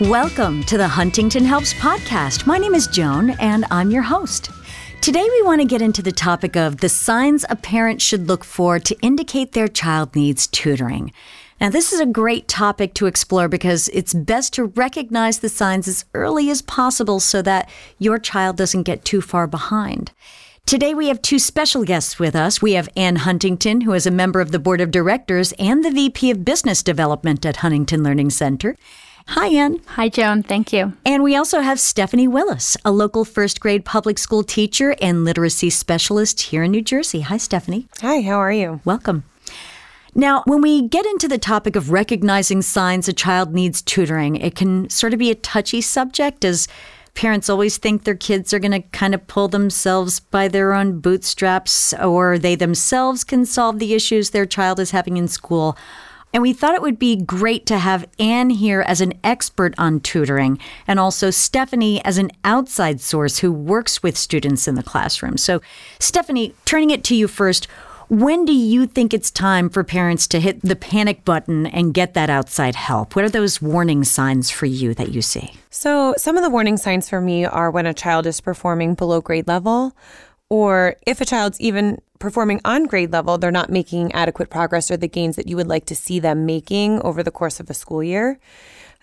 Welcome to the Huntington Helps podcast. My name is Joan, and I'm your host. Today, we want to get into the topic of the signs a parent should look for to indicate their child needs tutoring. Now, this is a great topic to explore because it's best to recognize the signs as early as possible so that your child doesn't get too far behind. Today, we have two special guests with us. We have Anne Huntington, who is a member of the board of directors and the VP of Business Development at Huntington Learning Center. Hi, Anne. Hi, Joan. Thank you. And we also have Stephanie Willis, a local first grade public school teacher and literacy specialist here in New Jersey. Hi, Stephanie. Hi, how are you? Welcome. Now, when we get into the topic of recognizing signs a child needs tutoring, it can sort of be a touchy subject as parents always think their kids are going to kind of pull themselves by their own bootstraps or they themselves can solve the issues their child is having in school. And we thought it would be great to have Anne here as an expert on tutoring and also Stephanie as an outside source who works with students in the classroom. So, Stephanie, turning it to you first, when do you think it's time for parents to hit the panic button and get that outside help? What are those warning signs for you that you see? So, some of the warning signs for me are when a child is performing below grade level, or if a child's even performing on grade level, they're not making adequate progress or the gains that you would like to see them making over the course of a school year.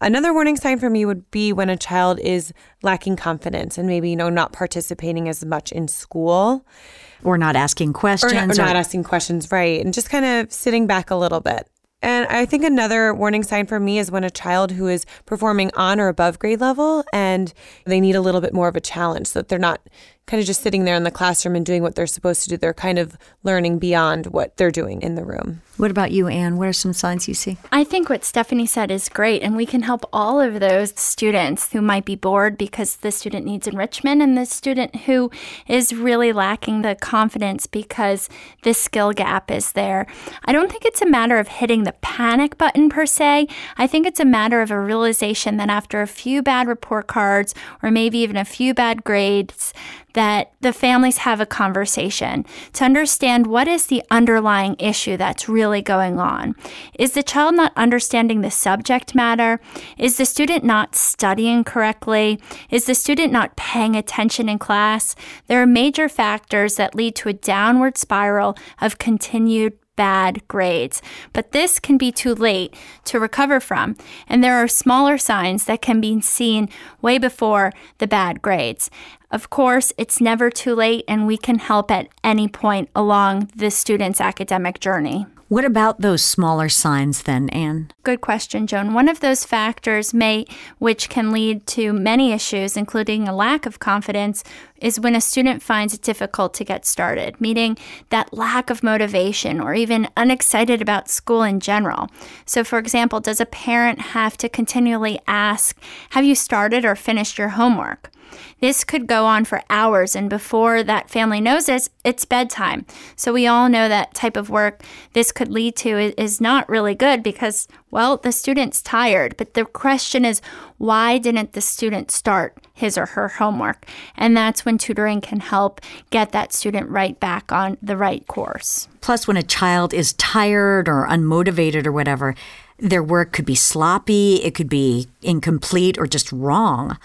Another warning sign for me would be when a child is lacking confidence and maybe, you know, not participating as much in school. Or not asking questions. Or not, or not asking questions, right. And just kind of sitting back a little bit. And I think another warning sign for me is when a child who is performing on or above grade level and they need a little bit more of a challenge so that they're not kind of just sitting there in the classroom and doing what they're supposed to do. They're kind of learning beyond what they're doing in the room. What about you, Anne? What are some signs you see? I think what Stephanie said is great, and we can help all of those students who might be bored because the student needs enrichment and the student who is really lacking the confidence because this skill gap is there. I don't think it's a matter of hitting the panic button per se. I think it's a matter of a realization that after a few bad report cards or maybe even a few bad grades, that the families have a conversation to understand what is the underlying issue that's really going on. Is the child not understanding the subject matter? Is the student not studying correctly? Is the student not paying attention in class? There are major factors that lead to a downward spiral of continued bad grades. But this can be too late to recover from, and there are smaller signs that can be seen way before the bad grades. Of course, it's never too late, and we can help at any point along the student's academic journey. What about those smaller signs then, Anne? Good question, Joan. One of those factors may which can lead to many issues including a lack of confidence is when a student finds it difficult to get started, meaning that lack of motivation or even unexcited about school in general. So for example, does a parent have to continually ask, "Have you started or finished your homework?" This could go on for hours, and before that family knows this, it's bedtime. So we all know that type of work this could lead to is not really good because, well, the student's tired. But the question is, why didn't the student start his or her homework? And that's when tutoring can help get that student right back on the right course. Plus, when a child is tired or unmotivated or whatever, their work could be sloppy, it could be incomplete or just wrong.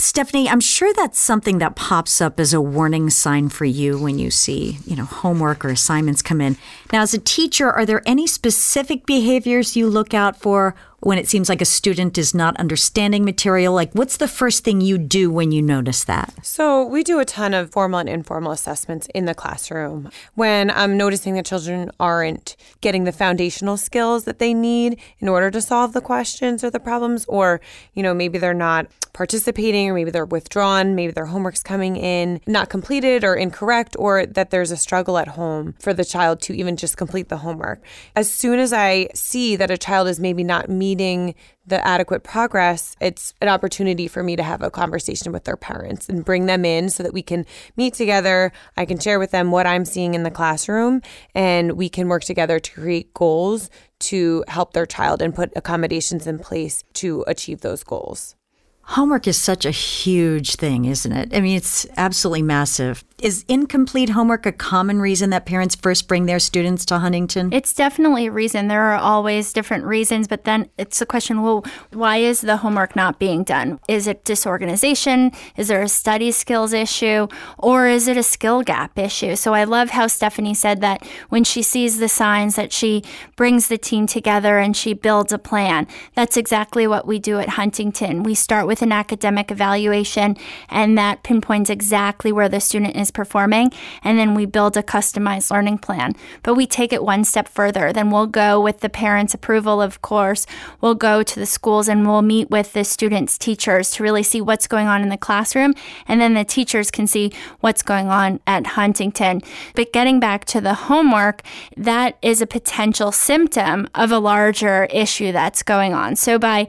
Stephanie, I'm sure that's something that pops up as a warning sign for you when you see, you know, homework or assignments come in. Now, as a teacher, are there any specific behaviors you look out for when it seems like a student is not understanding material? Like, what's the first thing you do when you notice that? So, we do a ton of formal and informal assessments in the classroom. When I'm noticing that children aren't getting the foundational skills that they need in order to solve the questions or the problems, or, you know, maybe they're not participating, or maybe they're withdrawn, maybe their homework's coming in not completed or incorrect, or that there's a struggle at home for the child to even just complete the homework. As soon as I see that a child is maybe not meeting meeting the adequate progress, it's an opportunity for me to have a conversation with their parents and bring them in so that we can meet together. I can share with them what I'm seeing in the classroom and we can work together to create goals to help their child and put accommodations in place to achieve those goals. Homework is such a huge thing, isn't it? I mean, it's absolutely massive. Is incomplete homework a common reason that parents first bring their students to Huntington? It's definitely a reason. There are always different reasons, but then it's a question well, why is the homework not being done? Is it disorganization? Is there a study skills issue? Or is it a skill gap issue? So I love how Stephanie said that when she sees the signs that she brings the team together and she builds a plan. That's exactly what we do at Huntington. We start with an academic evaluation and that pinpoints exactly where the student is is performing, and then we build a customized learning plan. But we take it one step further. Then we'll go with the parents' approval, of course. We'll go to the schools and we'll meet with the students' teachers to really see what's going on in the classroom, and then the teachers can see what's going on at Huntington. But getting back to the homework, that is a potential symptom of a larger issue that's going on. So by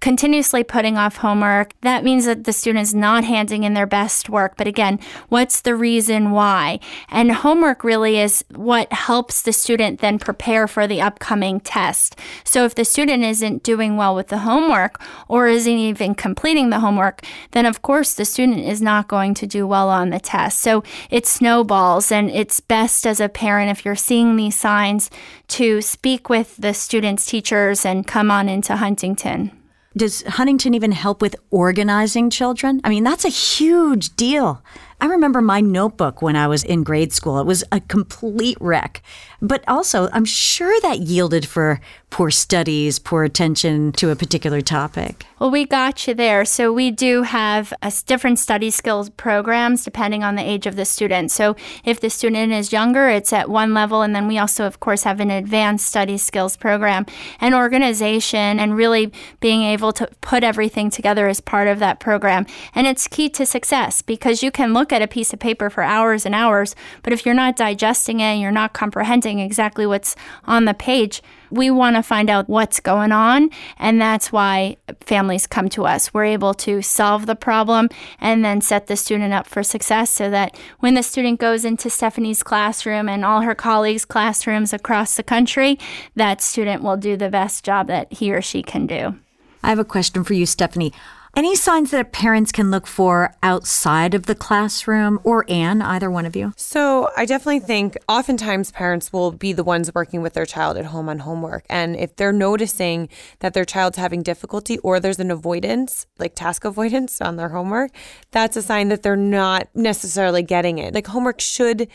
continuously putting off homework, that means that the student is not handing in their best work. But again, what's the reason why? And homework really is what helps the student then prepare for the upcoming test. So if the student isn't doing well with the homework or isn't even completing the homework, then of course the student is not going to do well on the test. So it snowballs and it's best as a parent if you're seeing these signs to speak with the students' teachers and come on into Huntington. Does Huntington even help with organizing children? I mean, that's a huge deal. I remember my notebook when I was in grade school. It was a complete wreck. But also, I'm sure that yielded for poor studies, poor attention to a particular topic. Well, we got you there. So, we do have uh, a different study skills programs depending on the age of the student. So, if the student is younger, it's at one level. And then we also, of course, have an advanced study skills program. And organization and really being able to put everything together as part of that program. And it's key to success because you can look look at a piece of paper for hours and hours, but if you're not digesting it and you're not comprehending exactly what's on the page, we want to find out what's going on. And that's why families come to us. We're able to solve the problem and then set the student up for success so that when the student goes into Stephanie's classroom and all her colleagues' classrooms across the country, that student will do the best job that he or she can do. I have a question for you, Stephanie. Any signs that parents can look for outside of the classroom or Anne, either one of you? So, I definitely think oftentimes parents will be the ones working with their child at home on homework. And if they're noticing that their child's having difficulty or there's an avoidance, like task avoidance on their homework, that's a sign that they're not necessarily getting it. Like, homework should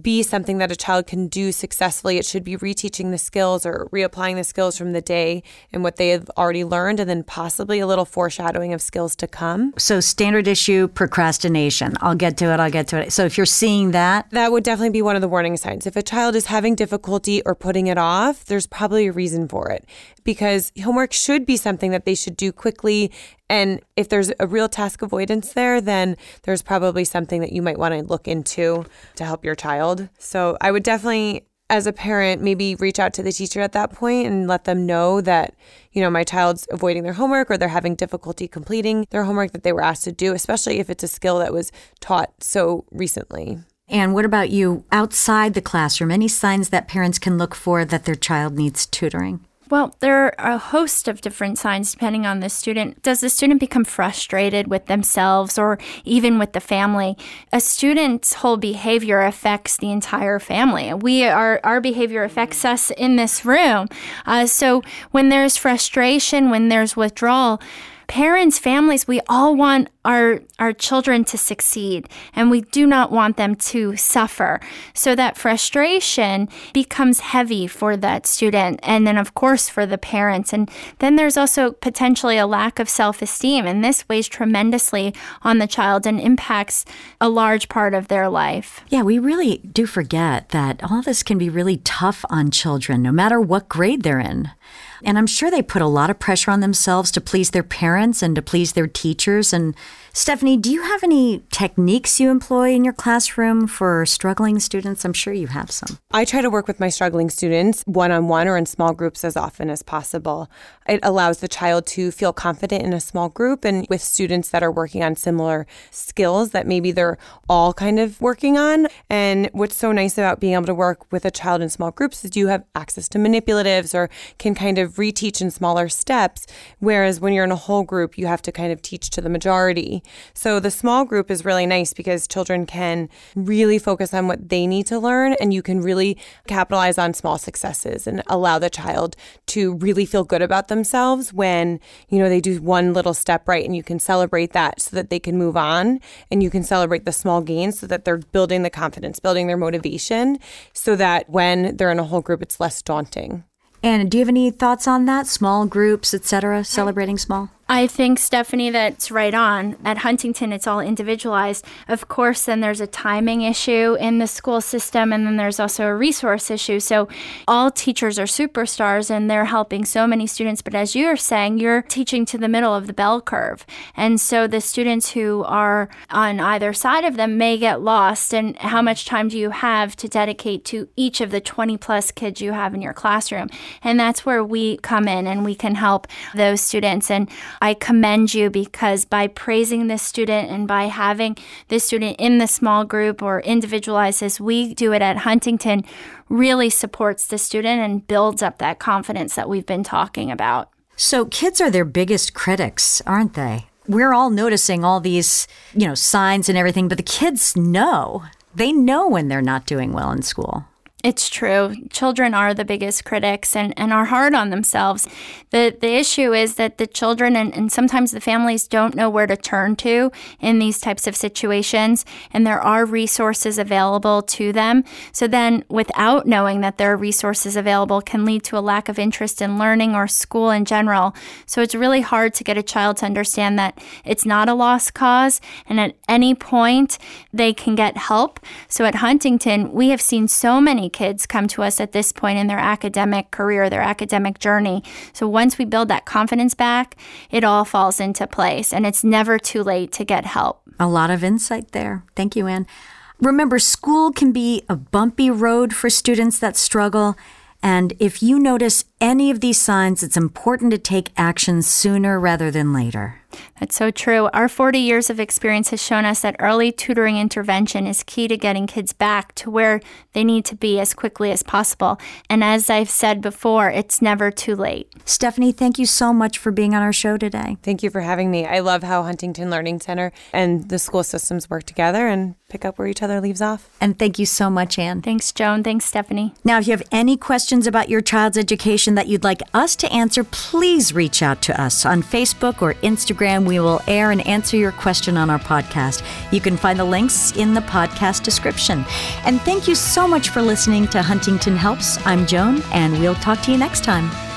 be something that a child can do successfully. It should be reteaching the skills or reapplying the skills from the day and what they have already learned, and then possibly a little foreshadowing of skills to come. So, standard issue procrastination. I'll get to it, I'll get to it. So, if you're seeing that, that would definitely be one of the warning signs. If a child is having difficulty or putting it off, there's probably a reason for it because homework should be something that they should do quickly. And if there's a real task avoidance there, then there's probably something that you might want to look into to help your child. So I would definitely as a parent maybe reach out to the teacher at that point and let them know that you know my child's avoiding their homework or they're having difficulty completing their homework that they were asked to do especially if it's a skill that was taught so recently and what about you outside the classroom any signs that parents can look for that their child needs tutoring well, there are a host of different signs depending on the student. Does the student become frustrated with themselves or even with the family? A student's whole behavior affects the entire family. We are our behavior affects us in this room. Uh, so when there's frustration, when there's withdrawal, parents, families, we all want our our children to succeed and we do not want them to suffer. So that frustration becomes heavy for that student and then of course for the parents. And then there's also potentially a lack of self-esteem and this weighs tremendously on the child and impacts a large part of their life. Yeah, we really do forget that all this can be really tough on children no matter what grade they're in. And I'm sure they put a lot of pressure on themselves to please their parents and to please their teachers. And Stephanie, do you have any techniques you employ in your classroom for struggling students? I'm sure you have some. I try to work with my struggling students one on one or in small groups as often as possible. It allows the child to feel confident in a small group and with students that are working on similar skills that maybe they're all kind of working on. And what's so nice about being able to work with a child in small groups is you have access to manipulatives or can kind of reteach in smaller steps. Whereas when you're in a whole group, you have to kind of teach to the majority. So the small group is really nice because children can really focus on what they need to learn and you can really capitalize on small successes and allow the child to really feel good about themselves when, you know, they do one little step right and you can celebrate that so that they can move on and you can celebrate the small gains so that they're building the confidence, building their motivation so that when they're in a whole group it's less daunting. And do you have any thoughts on that? Small groups, etc., celebrating small? I think, Stephanie, that's right on. At Huntington, it's all individualized. Of course, then there's a timing issue in the school system, and then there's also a resource issue. So, all teachers are superstars and they're helping so many students. But as you're saying, you're teaching to the middle of the bell curve. And so, the students who are on either side of them may get lost. And how much time do you have to dedicate to each of the 20 plus kids you have in your classroom? And that's where we come in and we can help those students. And I commend you because by praising this student and by having this student in the small group or individualized as we do it at Huntington really supports the student and builds up that confidence that we've been talking about. So kids are their biggest critics, aren't they? We're all noticing all these, you know, signs and everything, but the kids know. They know when they're not doing well in school. It's true. Children are the biggest critics and, and are hard on themselves. The the issue is that the children and, and sometimes the families don't know where to turn to in these types of situations and there are resources available to them. So then without knowing that there are resources available can lead to a lack of interest in learning or school in general. So it's really hard to get a child to understand that it's not a lost cause and at any point they can get help. So at Huntington, we have seen so many kids come to us at this point in their academic career, their academic journey. So once we build that confidence back, it all falls into place and it's never too late to get help. A lot of insight there. Thank you, Anne. Remember, school can be a bumpy road for students that struggle. And if you notice any of these signs, it's important to take action sooner rather than later. That's so true. Our 40 years of experience has shown us that early tutoring intervention is key to getting kids back to where they need to be as quickly as possible. And as I've said before, it's never too late. Stephanie, thank you so much for being on our show today. Thank you for having me. I love how Huntington Learning Center and the school systems work together and pick up where each other leaves off. And thank you so much, Anne. Thanks, Joan. Thanks, Stephanie. Now, if you have any questions about your child's education that you'd like us to answer, please reach out to us on Facebook or We will air and answer your question on our podcast. You can find the links in the podcast description. And thank you so much for listening to Huntington Helps. I'm Joan, and we'll talk to you next time.